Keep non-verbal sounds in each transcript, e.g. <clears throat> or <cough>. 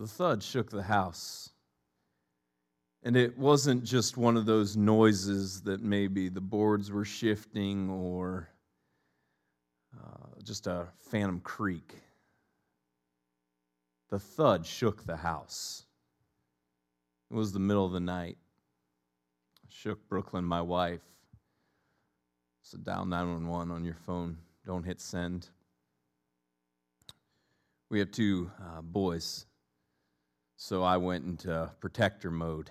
The thud shook the house. And it wasn't just one of those noises that maybe the boards were shifting or uh, just a phantom creak. The thud shook the house. It was the middle of the night. shook Brooklyn, my wife. So dial 911 on your phone. Don't hit send. We have two uh, boys. So I went into protector mode.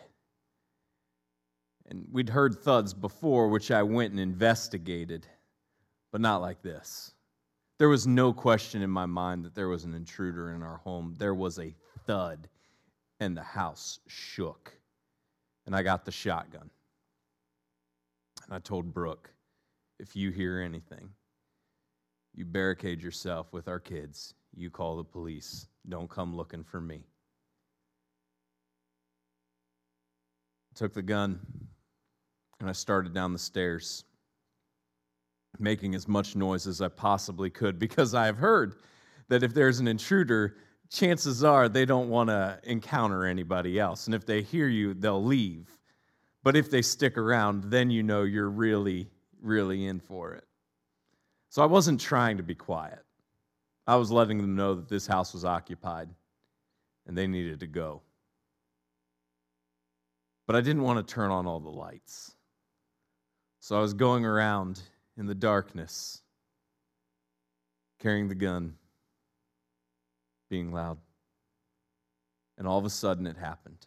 And we'd heard thuds before, which I went and investigated, but not like this. There was no question in my mind that there was an intruder in our home. There was a thud, and the house shook. And I got the shotgun. And I told Brooke, if you hear anything, you barricade yourself with our kids. You call the police. Don't come looking for me. Took the gun and I started down the stairs, making as much noise as I possibly could because I have heard that if there's an intruder, chances are they don't want to encounter anybody else. And if they hear you, they'll leave. But if they stick around, then you know you're really, really in for it. So I wasn't trying to be quiet. I was letting them know that this house was occupied and they needed to go. But I didn't want to turn on all the lights. So I was going around in the darkness, carrying the gun, being loud. And all of a sudden it happened.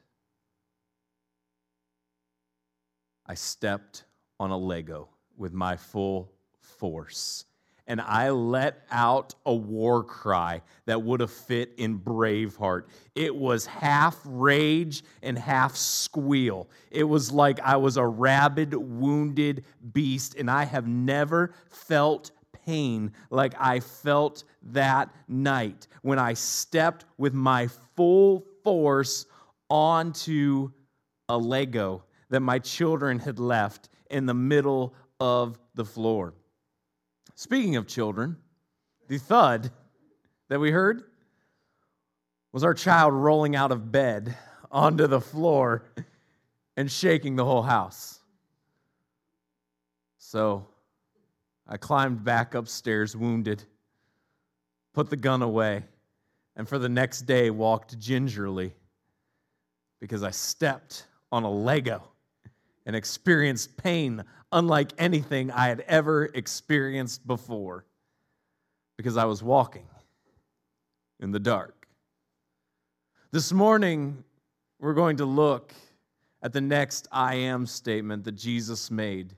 I stepped on a Lego with my full force and I let out a war cry that would have fit in Braveheart. It was half rage and half squeal. It was like I was a rabid, wounded beast, and I have never felt pain like I felt that night when I stepped with my full force onto a Lego that my children had left in the middle of the floor. Speaking of children, the thud that we heard was our child rolling out of bed onto the floor and shaking the whole house. So I climbed back upstairs, wounded, put the gun away, and for the next day walked gingerly because I stepped on a Lego and experienced pain unlike anything I had ever experienced before because I was walking in the dark. This morning, we're going to look at the next I am statement that Jesus made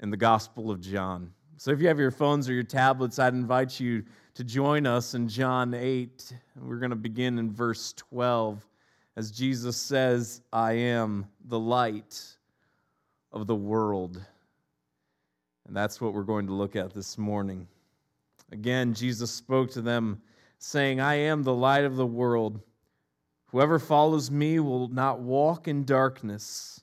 in the Gospel of John. So if you have your phones or your tablets, I'd invite you to join us in John 8. We're going to begin in verse 12 as Jesus says, I am the light of the world. And that's what we're going to look at this morning. Again, Jesus spoke to them, saying, I am the light of the world. Whoever follows me will not walk in darkness,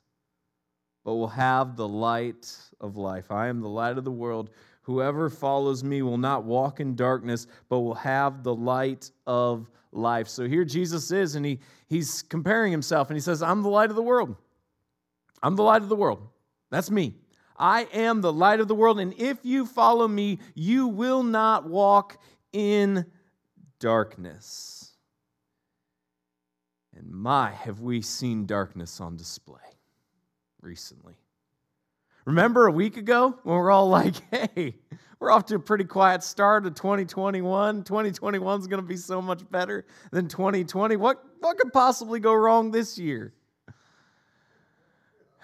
but will have the light of life. I am the light of the world. Whoever follows me will not walk in darkness, but will have the light of life. So here Jesus is, and he, he's comparing himself, and he says, I'm the light of the world. I'm the light of the world. That's me. I am the light of the world, and if you follow me, you will not walk in darkness. And my, have we seen darkness on display recently. Remember a week ago when we're all <laughs> like, hey, we're off to a pretty quiet start of 2021. 2021 is going to be so much better than 2020. What, what could possibly go wrong this year? <sighs>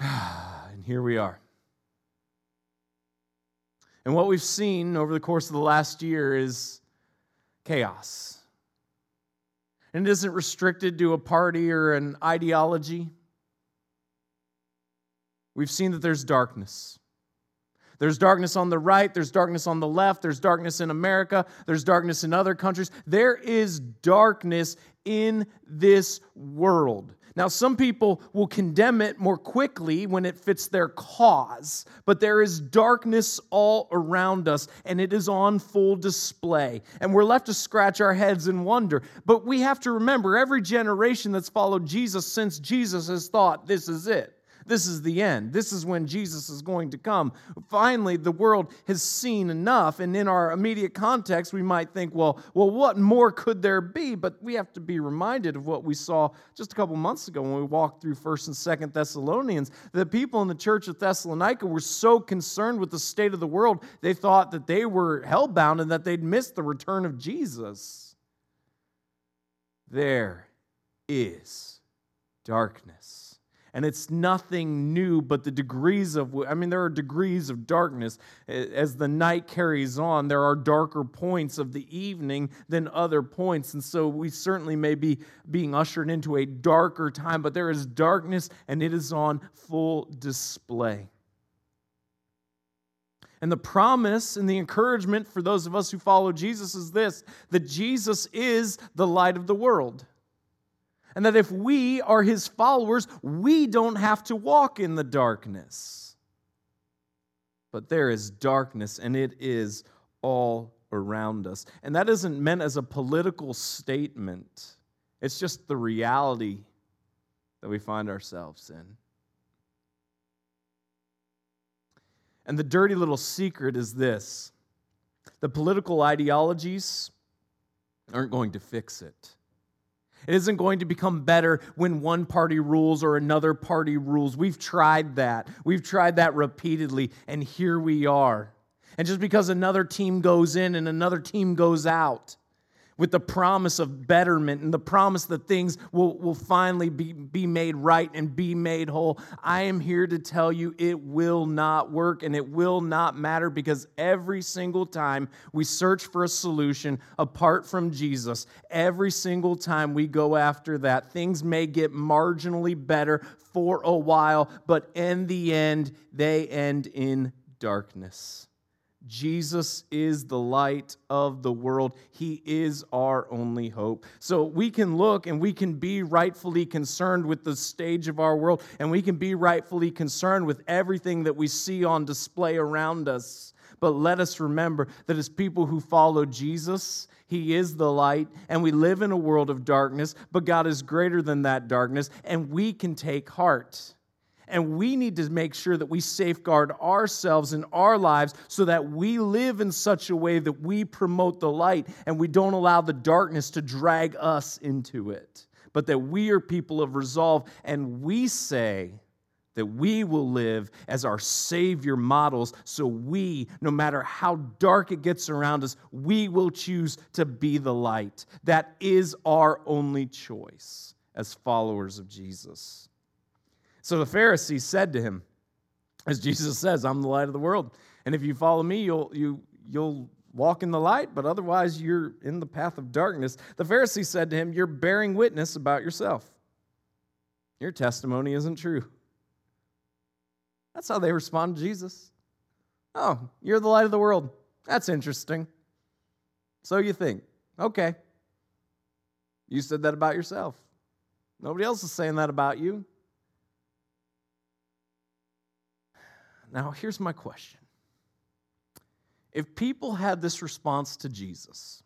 <sighs> here we are. And what we've seen over the course of the last year is chaos. And it isn't restricted to a party or an ideology. We've seen that there's darkness. There's darkness on the right, there's darkness on the left, there's darkness in America, there's darkness in other countries. There is darkness in this world. Now, some people will condemn it more quickly when it fits their cause, but there is darkness all around us, and it is on full display. And we're left to scratch our heads and wonder. But we have to remember every generation that's followed Jesus since Jesus has thought this is it. This is the end. This is when Jesus is going to come. Finally, the world has seen enough, and in our immediate context, we might think, well, well, what more could there be? But we have to be reminded of what we saw just a couple months ago when we walked through First and Second Thessalonians. The people in the church of Thessalonica were so concerned with the state of the world, they thought that they were hellbound and that they'd missed the return of Jesus. There is darkness and it's nothing new but the degrees of i mean there are degrees of darkness. As the night carries on there are darker points of the evening than other points. And so we certainly may be being ushered into a darker time but there is darkness and it is on full display. And the promise and the encouragement for those of us who follow Jesus is this that Jesus is the light of the world. And that if we are his followers, we don't have to walk in the darkness. But there is darkness, and it is all around us. And that isn't meant as a political statement, it's just the reality that we find ourselves in. And the dirty little secret is this the political ideologies aren't going to fix it. It isn't going to become better when one party rules or another party rules. We've tried that. We've tried that repeatedly, and here we are. And just because another team goes in and another team goes out, with the promise of betterment and the promise that things will, will finally be, be made right and be made whole. I am here to tell you it will not work and it will not matter because every single time we search for a solution apart from Jesus, every single time we go after that, things may get marginally better for a while, but in the end, they end in darkness. Jesus is the light of the world. He is our only hope. So we can look and we can be rightfully concerned with the stage of our world, and we can be rightfully concerned with everything that we see on display around us. But let us remember that as people who follow Jesus, He is the light, and we live in a world of darkness, but God is greater than that darkness, and we can take heart. And we need to make sure that we safeguard ourselves and our lives so that we live in such a way that we promote the light and we don't allow the darkness to drag us into it. But that we are people of resolve and we say, that we will live as our Savior models. So we, no matter how dark it gets around us, we will choose to be the light. That is our only choice as followers of Jesus. So the Pharisees said to him, as Jesus says, I'm the light of the world. And if you follow me, you'll, you, you'll walk in the light, but otherwise you're in the path of darkness. The Pharisees said to him, You're bearing witness about yourself. Your testimony isn't true. That's how they respond to Jesus. Oh, you're the light of the world. That's interesting. So you think. Okay. You said that about yourself. Nobody else is saying that about you. Now, here's my question If people had this response to Jesus,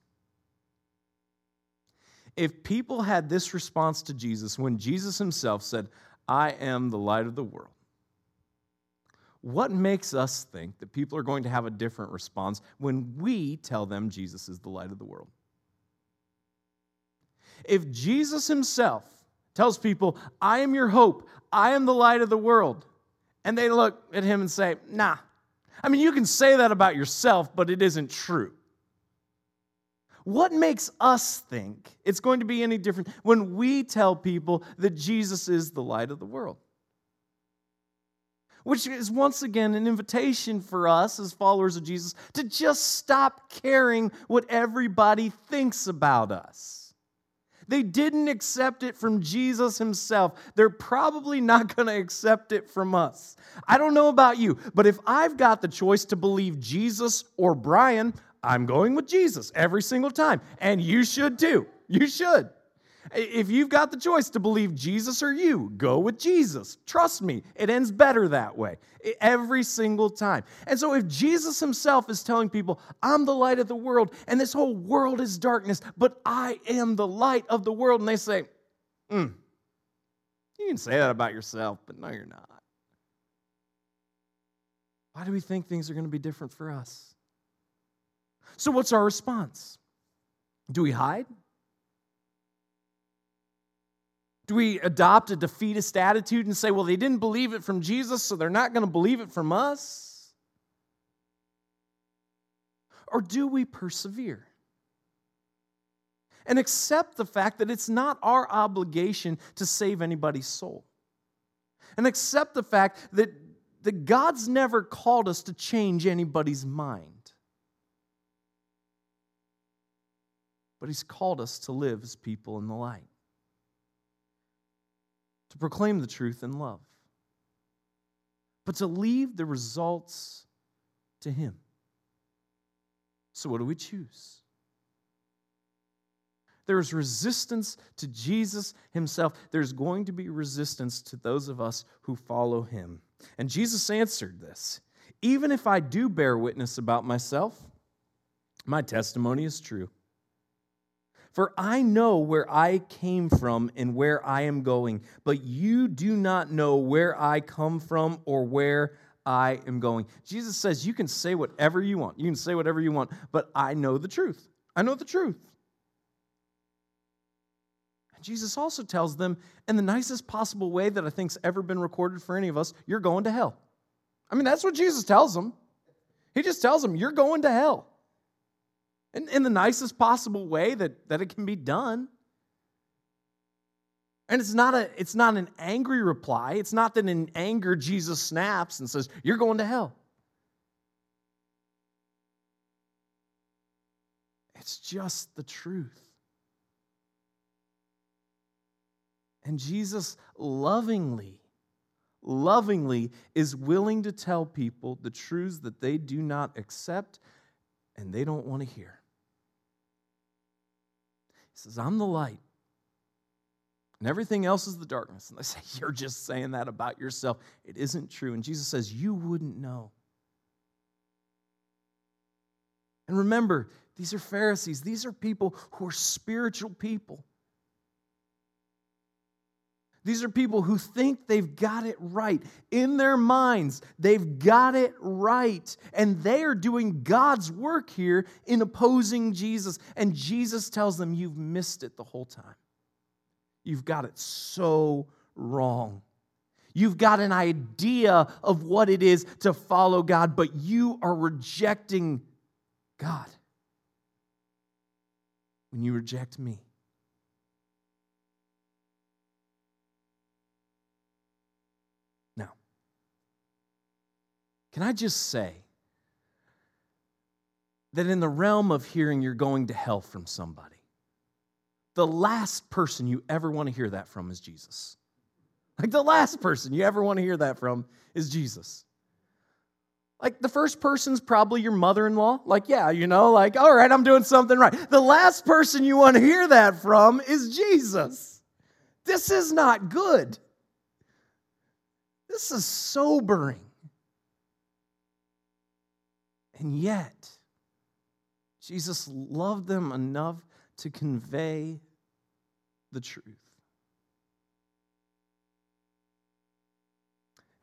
if people had this response to Jesus when Jesus himself said, I am the light of the world, what makes us think that people are going to have a different response when we tell them Jesus is the light of the world? If Jesus himself tells people, I am your hope, I am the light of the world, and they look at him and say, Nah. I mean, you can say that about yourself, but it isn't true. What makes us think it's going to be any different when we tell people that Jesus is the light of the world? Which is once again an invitation for us as followers of Jesus to just stop caring what everybody thinks about us. They didn't accept it from Jesus himself. They're probably not <laughs> going to accept it from us. I don't know about you, but if I've got the choice to believe Jesus or Brian, I'm going with Jesus every single time. And you should too. You should. If you've got the choice to believe Jesus or you, go with Jesus. Trust me, it ends better that way every single time. And so, if Jesus himself is telling people, I'm the light of the world, and this whole world is darkness, but I am the light of the world, and they say, hmm, you can say that about yourself, but no, you're not. Why do we think things are going to be different for us? So, what's our response? Do we hide? Do we adopt a defeatist attitude and say, well, they didn't believe it from Jesus, so they're not going to believe it from us? Or do we persevere? And accept the fact that it's not our obligation to save anybody's soul. And accept the fact that, that God's never called us to change anybody's mind. But He's called us to live as people in the light to proclaim the truth in love, but to leave the results to Him. So, what do we choose? There is resistance to Jesus himself. There's going to be resistance to those of us who follow him. And Jesus answered this Even if I do bear witness about myself, my testimony is true. For I know where I came from and where I am going, but you do not know where I come from or where I am going. Jesus says, You can say whatever you want. You can say whatever you want, but I know the truth. I know the truth. And Jesus also tells them, in the nicest possible way that I think's ever been recorded for any of us, you're going to hell. I mean, that's what Jesus tells them. He just tells them, You're going to hell in, in the nicest possible way that, that it can be done. And it's not, a, it's not an angry reply. It's not that in anger Jesus snaps and says, You're going to hell. It's just the truth. And Jesus lovingly, lovingly is willing to tell people the truths that they do not accept and they don't want to hear. He says, I'm the light. And everything else is the darkness. And they say, <laughs> You're just saying that about yourself. It isn't true. And Jesus says, You wouldn't know. And remember, these are Pharisees. These are people who are spiritual people. These are people who think they've got it right. In their minds, they've got it right. And they are doing God's work here in opposing Jesus. And Jesus tells them, You've missed it the whole time. You've got it so wrong. You've got an idea of what it is to follow God, but you are rejecting God when you reject me. Can I just say that in the realm of hearing you're going to hell from somebody, the last person you ever want to hear that from is Jesus. Like the last person you ever want to hear that from is Jesus. Like the first person's probably your mother in law. Like, yeah, you know, like, all right, I'm doing something right. The last person you want to hear that from is Jesus. This is not good. This is sobering. And yet, Jesus loved them enough to convey the truth.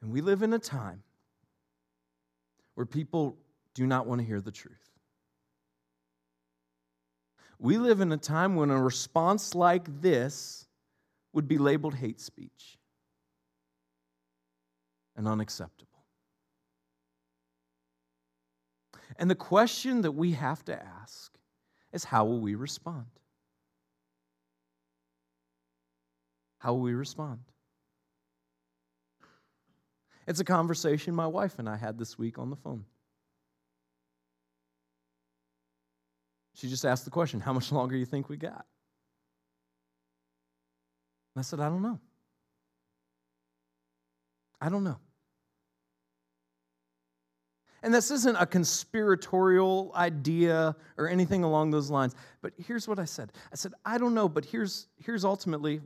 And we live in a time where people do not want to hear the truth. We live in a time when a response like this would be labeled hate speech and unacceptable. And the question that we have to ask is how will we respond? How will we respond? It's a conversation my wife and I had this week on the phone. She just asked the question, How much longer do you think we got? And I said, I don't know. I don't know. And this isn't a conspiratorial idea or anything along those lines. But here's what I said I said, I don't know, but here's, here's ultimately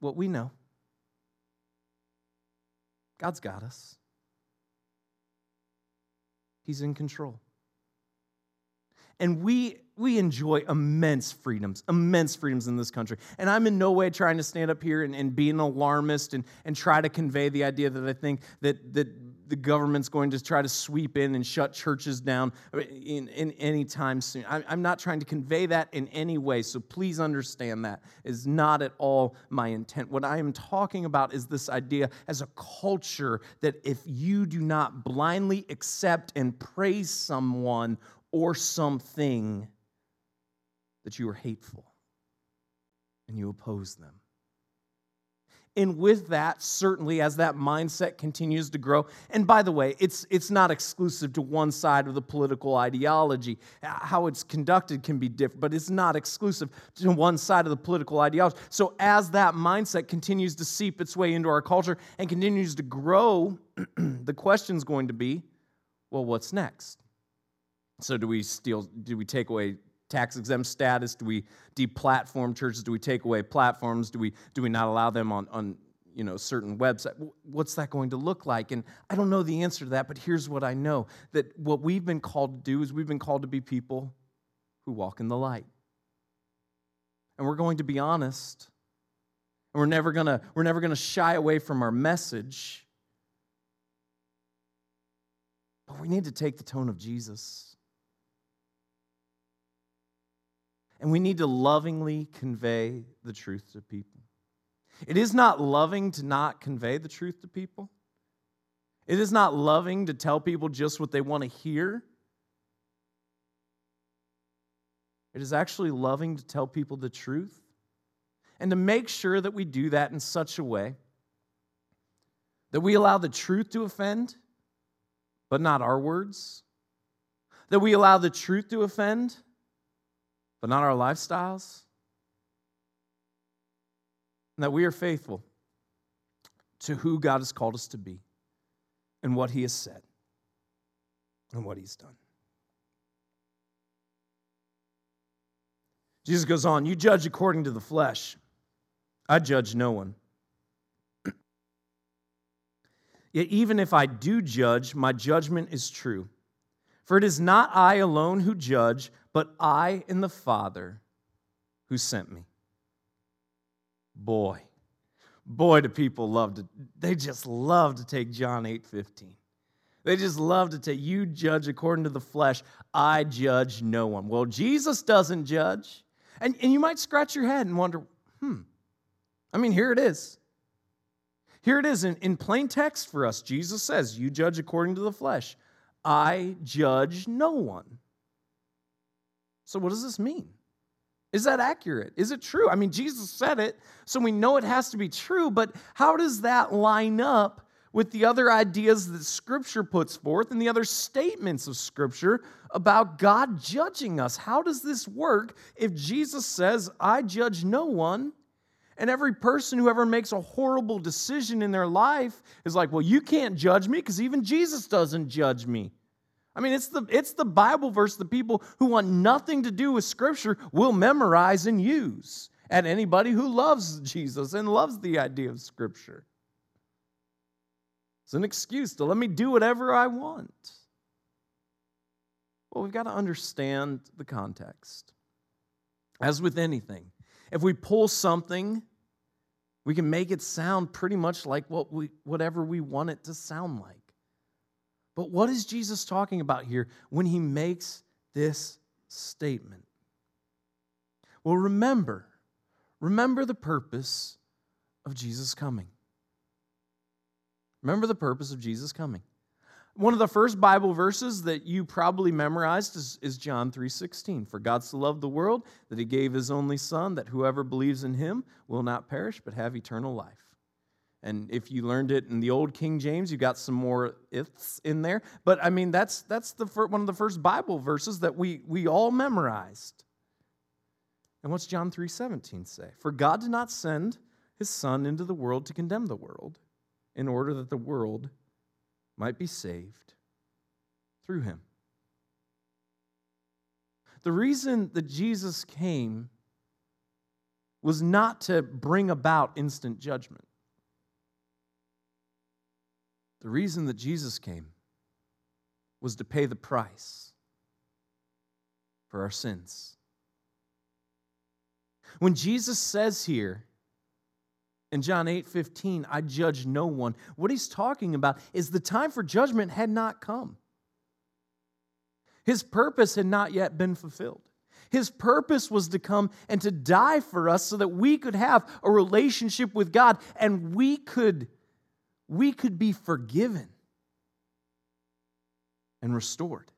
what we know God's got us, He's in control. And we we enjoy immense freedoms, immense freedoms in this country. And I'm in no way trying to stand up here and, and be an alarmist and, and try to convey the idea that I think that, that the government's going to try to sweep in and shut churches down in, in any time soon. I, I'm not trying to convey that in any way, so please understand that is not at all my intent. What I am talking about is this idea as a culture that if you do not blindly accept and praise someone or something, that you are hateful and you oppose them. And with that, certainly as that mindset continues to grow, and by the way, it's, it's not exclusive to one side of the political ideology. How it's conducted can be different, but it's not exclusive to one side of the political ideology. So as that mindset continues to seep its way into our culture and continues to grow, <clears throat> the question is going to be well, what's next? So do we steal, do we take away tax exempt status? Do we deplatform churches? Do we take away platforms? Do we do we not allow them on on you know certain websites? What's that going to look like? And I don't know the answer to that, but here's what I know: that what we've been called to do is we've been called to be people who walk in the light, and we're going to be honest. And we're never gonna we're never gonna shy away from our message. But we need to take the tone of Jesus. And we need to lovingly convey the truth to people. It is not loving to not convey the truth to people. It is not loving to tell people just what they want to hear. It is actually loving to tell people the truth and to make sure that we do that in such a way that we allow the truth to offend, but not our words. That we allow the truth to offend, but not our lifestyles. And that we are faithful to who God has called us to be and what He has said and what He's done. Jesus goes on, You judge according to the flesh. I judge no one. <clears throat> Yet even if I do judge, my judgment is true. For it is not I alone who judge, but I and the Father who sent me. Boy, boy, do people love to, they just love to take John 8 15. They just love to take, you judge according to the flesh, I judge no one. Well, Jesus doesn't judge. And, and you might scratch your head and wonder, hmm, I mean, here it is. Here it is in, in plain text for us. Jesus says, You judge according to the flesh. I judge no one. So, what does this mean? Is that accurate? Is it true? I mean, Jesus said it, so we know it has to be true, but how does that line up with the other ideas that Scripture puts forth and the other statements of Scripture about God judging us? How does this work if Jesus says, I judge no one? And every person who ever makes a horrible decision in their life is like, well, you can't judge me because even Jesus doesn't judge me. I mean, it's the, it's the Bible verse the people who want nothing to do with Scripture will memorize and use. And anybody who loves Jesus and loves the idea of Scripture. It's an excuse to let me do whatever I want. Well, we've got to understand the context. As with anything, if we pull something, we can make it sound pretty much like what we, whatever we want it to sound like. But what is Jesus talking about here when he makes this statement? Well, remember, remember the purpose of Jesus coming. Remember the purpose of Jesus coming. One of the first Bible verses that you probably memorized is, is John 3:16. For God so loved the world that he gave his only son that whoever believes in him will not perish but have eternal life. And if you learned it in the old King James, you got some more ifs in there. But I mean, that's, that's the one of the first Bible verses that we, we all memorized. And what's John 3:17 say? For God did not send his son into the world to condemn the world, in order that the world might be saved through him. The reason that Jesus came was not to bring about instant judgment. The reason that Jesus came was to pay the price for our sins. When Jesus says here in John 8 15, I judge no one, what he's talking about is the time for judgment had not come. His purpose had not yet been fulfilled. His purpose was to come and to die for us so that we could have a relationship with God and we could, we could be forgiven and restored.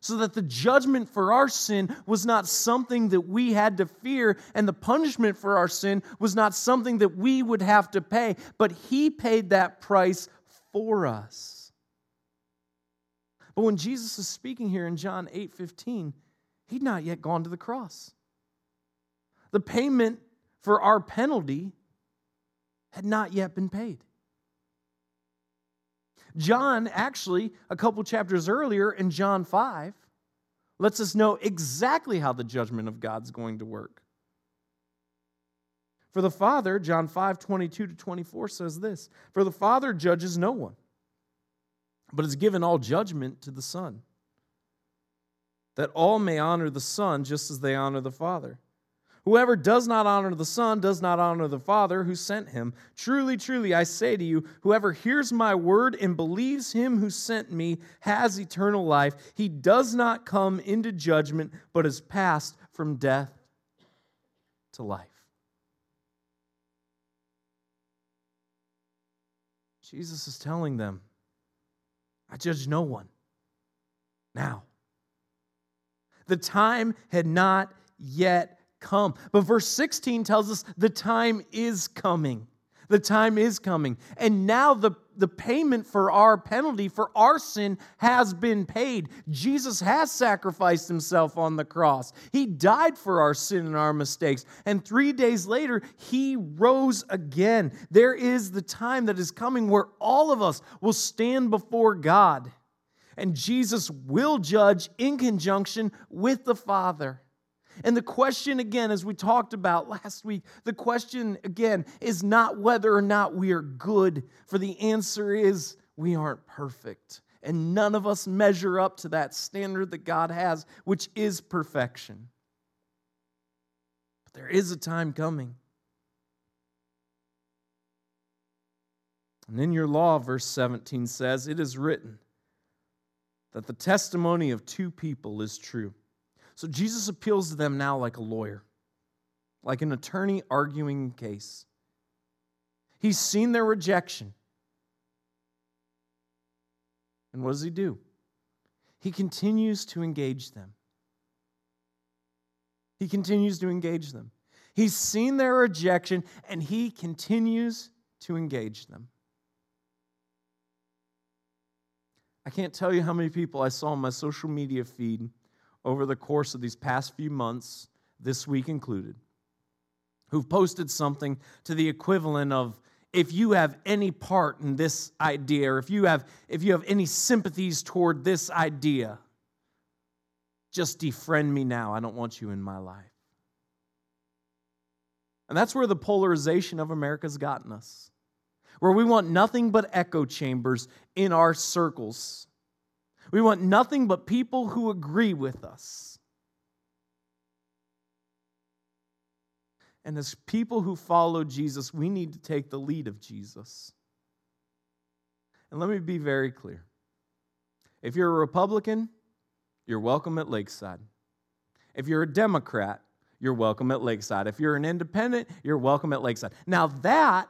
So that the judgment for our sin was not something that we had to fear, and the punishment for our sin was not something that we would have to pay, but He paid that price for us. But when Jesus is speaking here in John 8 15, he'd not yet gone to the cross. The payment for our penalty had not yet been paid. John, actually, a couple chapters earlier in John 5, lets us know exactly how the judgment of God's going to work. For the Father, John 5 22 to 24 says this For the Father judges no one but has given all judgment to the Son, that all may honor the Son just as they honor the Father. Whoever does not honor the Son does not honor the Father who sent him. Truly, truly, I say to you, whoever hears my word and believes him who sent me has eternal life. He does not come into judgment, but is passed from death to life. Jesus is telling them I judge no one. Now, the time had not yet come. But verse 16 tells us the time is coming. The time is coming. And now the, the payment for our penalty, for our sin, has been paid. Jesus has sacrificed himself on the cross. He died for our sin and our mistakes. And three days later, he rose again. There is the time that is coming where all of us will stand before God. And Jesus will judge in conjunction with the Father. And the question, again, as we talked about last week, the question, again, is not whether or not we are good, for the answer is we aren't perfect. And none of us measure up to that standard that God has, which is perfection. But there is a time coming. And in your law, verse 17 says, It is written that the testimony of two people is true. So Jesus appeals to them now like a lawyer, like an attorney arguing a case. He's seen their rejection. And what does he do? He continues to engage them. He continues to engage them. He's seen their rejection and he continues to engage them. I can't tell you how many people I saw on my social media feed over the course of these past few months, this week included, who've posted something to the equivalent of if you have any part in this idea or if you have if you have any sympathies toward this idea just defriend me now. I don't want you in my life. And that's where the polarization of america's gotten us where we want nothing but echo chambers in our circles we want nothing but people who agree with us. And as people who follow Jesus, we need to take the lead of Jesus. And let me be very clear. If you're a Republican, you're welcome at Lakeside. If you're a Democrat, you're welcome at Lakeside. If you're an independent, you're welcome at Lakeside. Now, that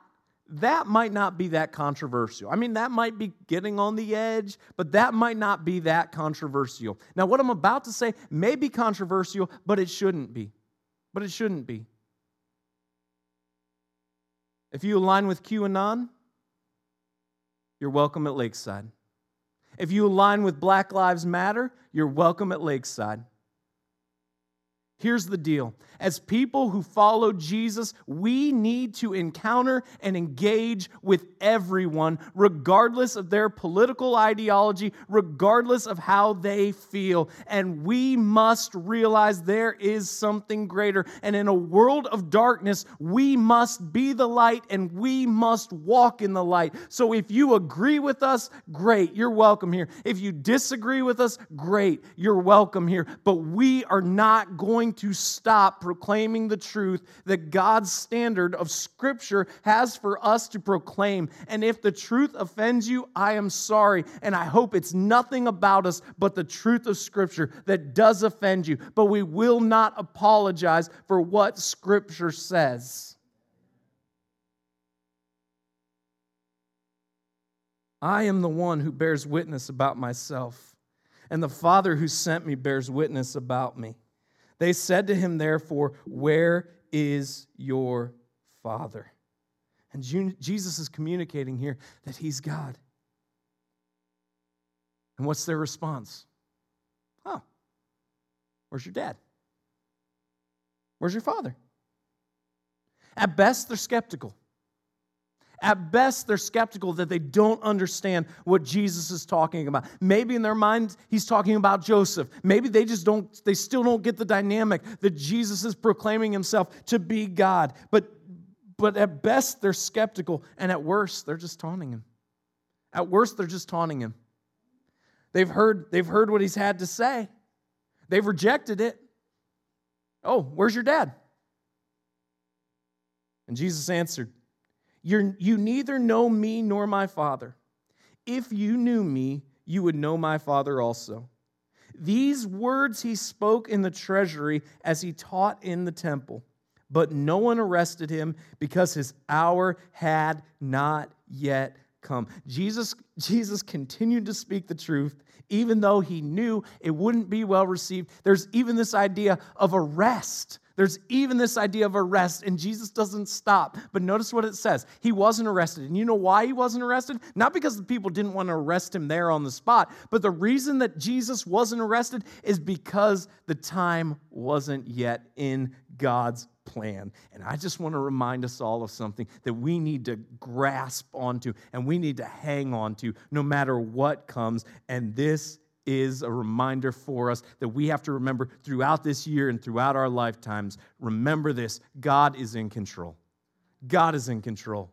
that might not be that controversial. I mean, that might be getting on the edge, but that might not be that controversial. Now, what I'm about to say may be controversial, but it shouldn't be. But it shouldn't be. If you align with QAnon, you're welcome at Lakeside. If you align with Black Lives Matter, you're welcome at Lakeside. Here's the deal. As people who follow Jesus, we need to encounter and engage with everyone, regardless of their political ideology, regardless of how they feel. And we must realize there is something greater. And in a world of darkness, we must be the light and we must walk in the light. So if you agree with us, great, you're welcome here. If you disagree with us, great, you're welcome here. But we are not going to stop proclaiming the truth that God's standard of Scripture has for us to proclaim. And if the truth offends you, I am sorry. And I hope it's nothing about us but the truth of Scripture that does offend you. But we will not apologize for what Scripture says. I am the one who bears witness about myself, and the Father who sent me bears witness about me. They said to him, therefore, Where is your Father? And Jesus is communicating here that he's God. And what's their response? Oh, where's your dad? Where's your father? At best, they're skeptical. At best, they're skeptical that they don't understand what Jesus is talking about. Maybe in their mind, he's talking about Joseph. Maybe they just don't, they still don't get the dynamic that Jesus is proclaiming himself to be God. But, but at best, they're skeptical. And at worst, they're just taunting him. At worst, they're just taunting him. They've heard, they've heard what he's had to say, they've rejected it. Oh, where's your dad? And Jesus answered, you're, you neither know me nor my Father. If you knew me, you would know my Father also. These words he spoke in the treasury as he taught in the temple. But no one arrested him because his hour had not yet come. Jesus, Jesus continued to speak the truth, even though he knew it wouldn't be well received. There's even this idea of arrest there's even this idea of arrest, and Jesus doesn't stop. But notice what it says. He wasn't arrested. And you know why he wasn't arrested? Not because the people didn't want to arrest him there on the spot, but the reason that Jesus wasn't arrested is because the time wasn't yet in God's plan. And I just want to remind us all of something that we need to grasp onto and we need to hang on to no matter what comes. And this is a reminder for us that we have to remember throughout this year and throughout our lifetimes. Remember this God is in control. God is in control.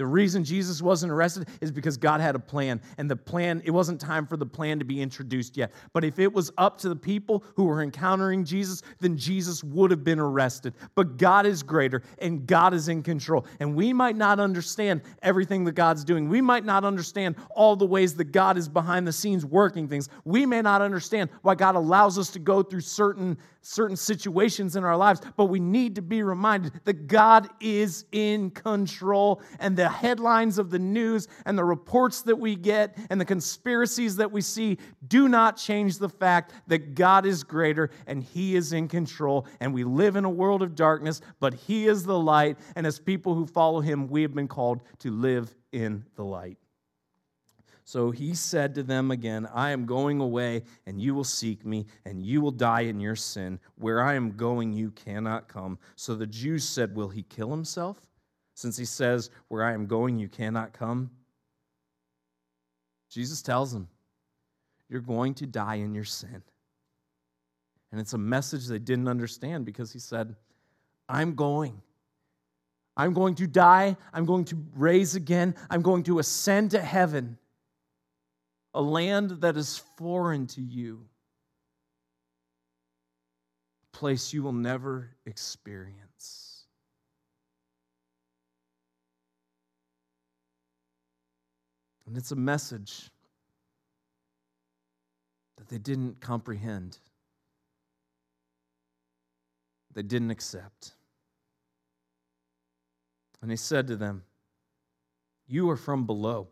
The reason Jesus wasn't arrested is because God had a plan, and the plan, it wasn't time for the plan to be introduced yet. But if it was up to the people who were encountering Jesus, then Jesus would have been arrested. But God is greater, and God is in control. And we might not understand everything that God's doing. We might not understand all the ways that God is behind the scenes working things. We may not understand why God allows us to go through certain certain situations in our lives, but we need to be reminded that God is in control. And headlines of the news and the reports that we get and the conspiracies that we see do not change the fact that God is greater and He is in control. And we live in a world of darkness, but He is the light. And as people who follow Him, we have been called to live in the light. So he said to them again, I am going away, and you will seek me, and you will die in your sin. Where I am going, you cannot come. So the Jews said, Will he kill himself? Since he says, Where I am going, you cannot come. Jesus tells him, You're going to die in your sin. And it's a message they didn't understand because he said, I'm going. I'm going to die. I'm going to raise again. I'm going to ascend to heaven a land that is foreign to you, a place you will never experience. And it's a message that they didn't comprehend, they didn't accept. And he said to them, You are from below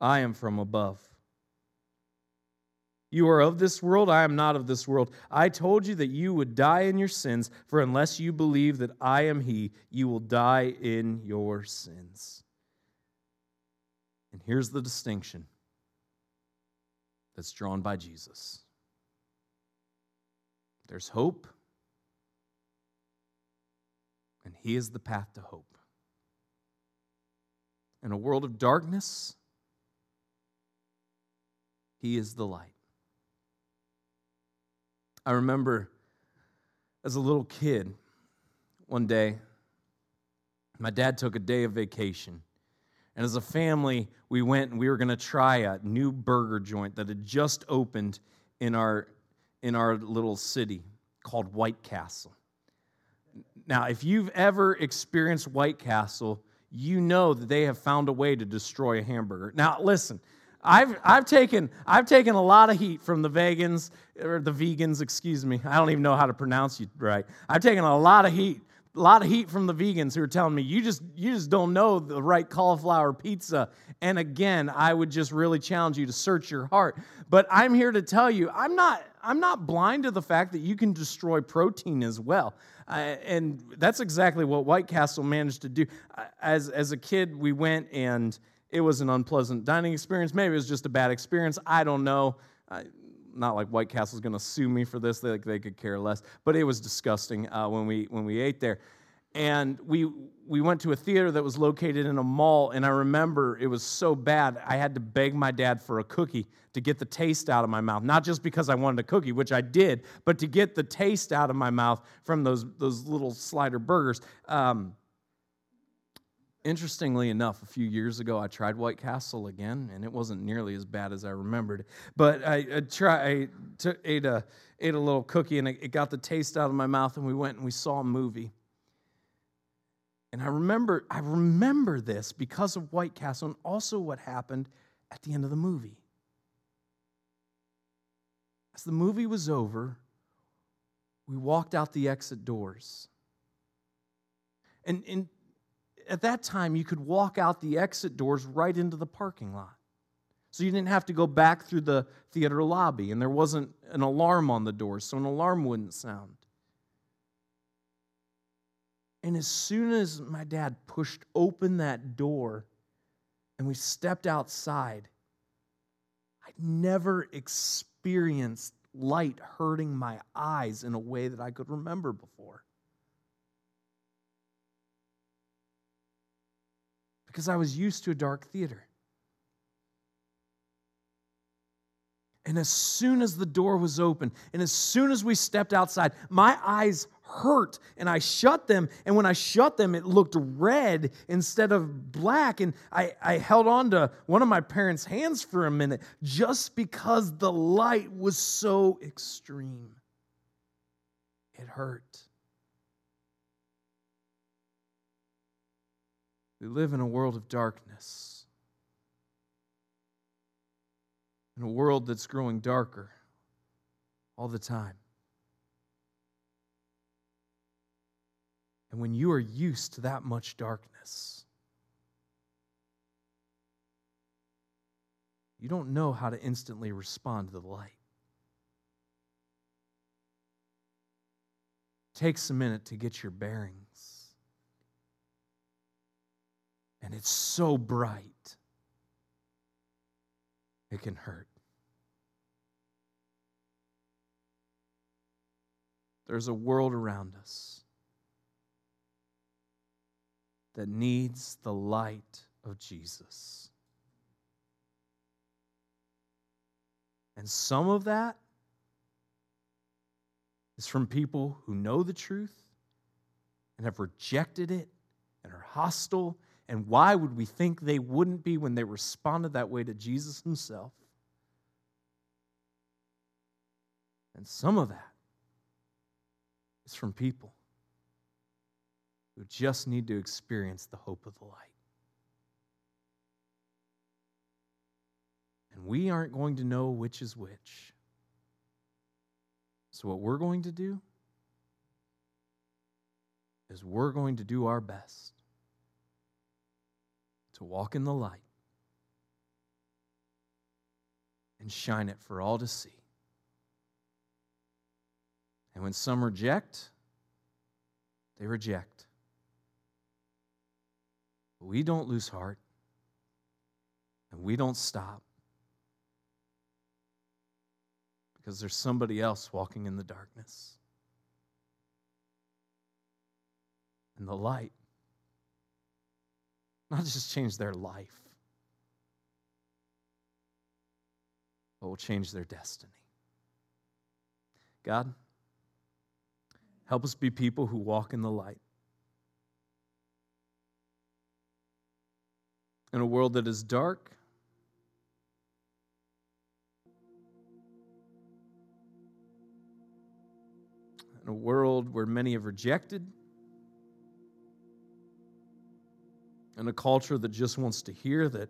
I am from above. You are of this world, I am not of this world. I told you that you would die in your sins, for unless you believe that I am He, you will die in your sins. And here's the distinction that's drawn by Jesus There's hope, and He is the path to hope. In a world of darkness, He is the light. I remember as a little kid, one day, my dad took a day of vacation. And as a family, we went and we were going to try a new burger joint that had just opened in our, in our little city called White Castle. Now, if you've ever experienced White Castle, you know that they have found a way to destroy a hamburger. Now, listen, I've, I've, taken, I've taken a lot of heat from the vegans, or the vegans, excuse me. I don't even know how to pronounce you right. I've taken a lot of heat, a lot of heat from the vegans who are telling me you just, you just don't know the right cauliflower pizza. And again, I would just really challenge you to search your heart. But I'm here to tell you, I'm not, I'm not blind to the fact that you can destroy protein as well. And that's exactly what White Castle managed to do. As, as a kid, we went and it was an unpleasant dining experience. Maybe it was just a bad experience. I don't know. Not like White Castle's going to sue me for this. They, like, they could care less. But it was disgusting uh, when we when we ate there, and we we went to a theater that was located in a mall. And I remember it was so bad. I had to beg my dad for a cookie to get the taste out of my mouth. Not just because I wanted a cookie, which I did, but to get the taste out of my mouth from those those little slider burgers. Um, Interestingly enough, a few years ago, I tried White Castle again, and it wasn't nearly as bad as I remembered. But I, I, try, I took, ate, a, ate a little cookie, and it, it got the taste out of my mouth, and we went and we saw a movie. And I remember, I remember this because of White Castle, and also what happened at the end of the movie. As the movie was over, we walked out the exit doors. And, and at that time, you could walk out the exit doors right into the parking lot. So you didn't have to go back through the theater lobby, and there wasn't an alarm on the door, so an alarm wouldn't sound. And as soon as my dad pushed open that door and we stepped outside, I'd never experienced light hurting my eyes in a way that I could remember before. Because I was used to a dark theater. And as soon as the door was open, and as soon as we stepped outside, my eyes hurt and I shut them. And when I shut them, it looked red instead of black. And I, I held on to one of my parents' hands for a minute just because the light was so extreme. It hurt. We live in a world of darkness, in a world that's growing darker all the time. And when you are used to that much darkness, you don't know how to instantly respond to the light. It takes a minute to get your bearings and it's so bright, it can hurt. There's a world around us that needs the light of Jesus. And some of that is from people who know the truth and have rejected it and are hostile and why would we think they wouldn't be when they responded that way to Jesus himself? And some of that is from people who just need to experience the hope of the light. And we aren't going to know which is which. So, what we're going to do is we're going to do our best walk in the light and shine it for all to see. And when some reject, they reject. But we don't lose heart and we don't stop because there's somebody else walking in the darkness. And the light not just change their life, but will change their destiny. God, help us be people who walk in the light. In a world that is dark, in a world where many have rejected, in a culture that just wants to hear that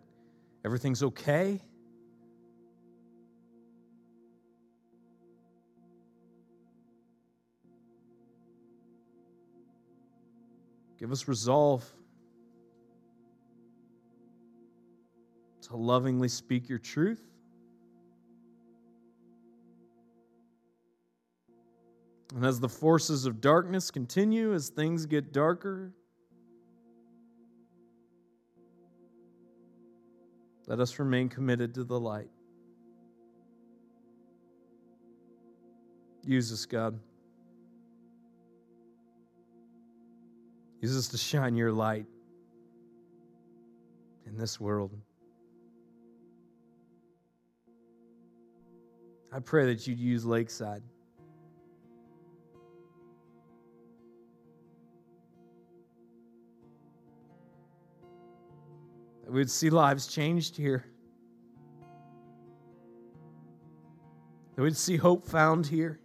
everything's okay. Give us resolve to lovingly speak your truth. And as the forces of darkness continue, as things get darker, let us remain committed to the light. Use us, God. Use us to shine your light in this world. I pray that you'd use Lakeside. That we'd see lives changed here. That we'd see hope found here.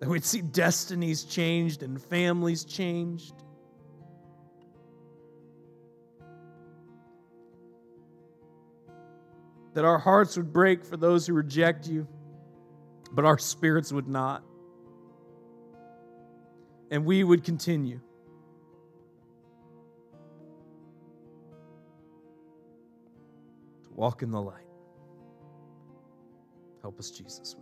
That we'd see destinies changed and families changed. That our hearts would break for those who reject you, but our spirits would not. And we would continue. Walk in the light. Help us, Jesus.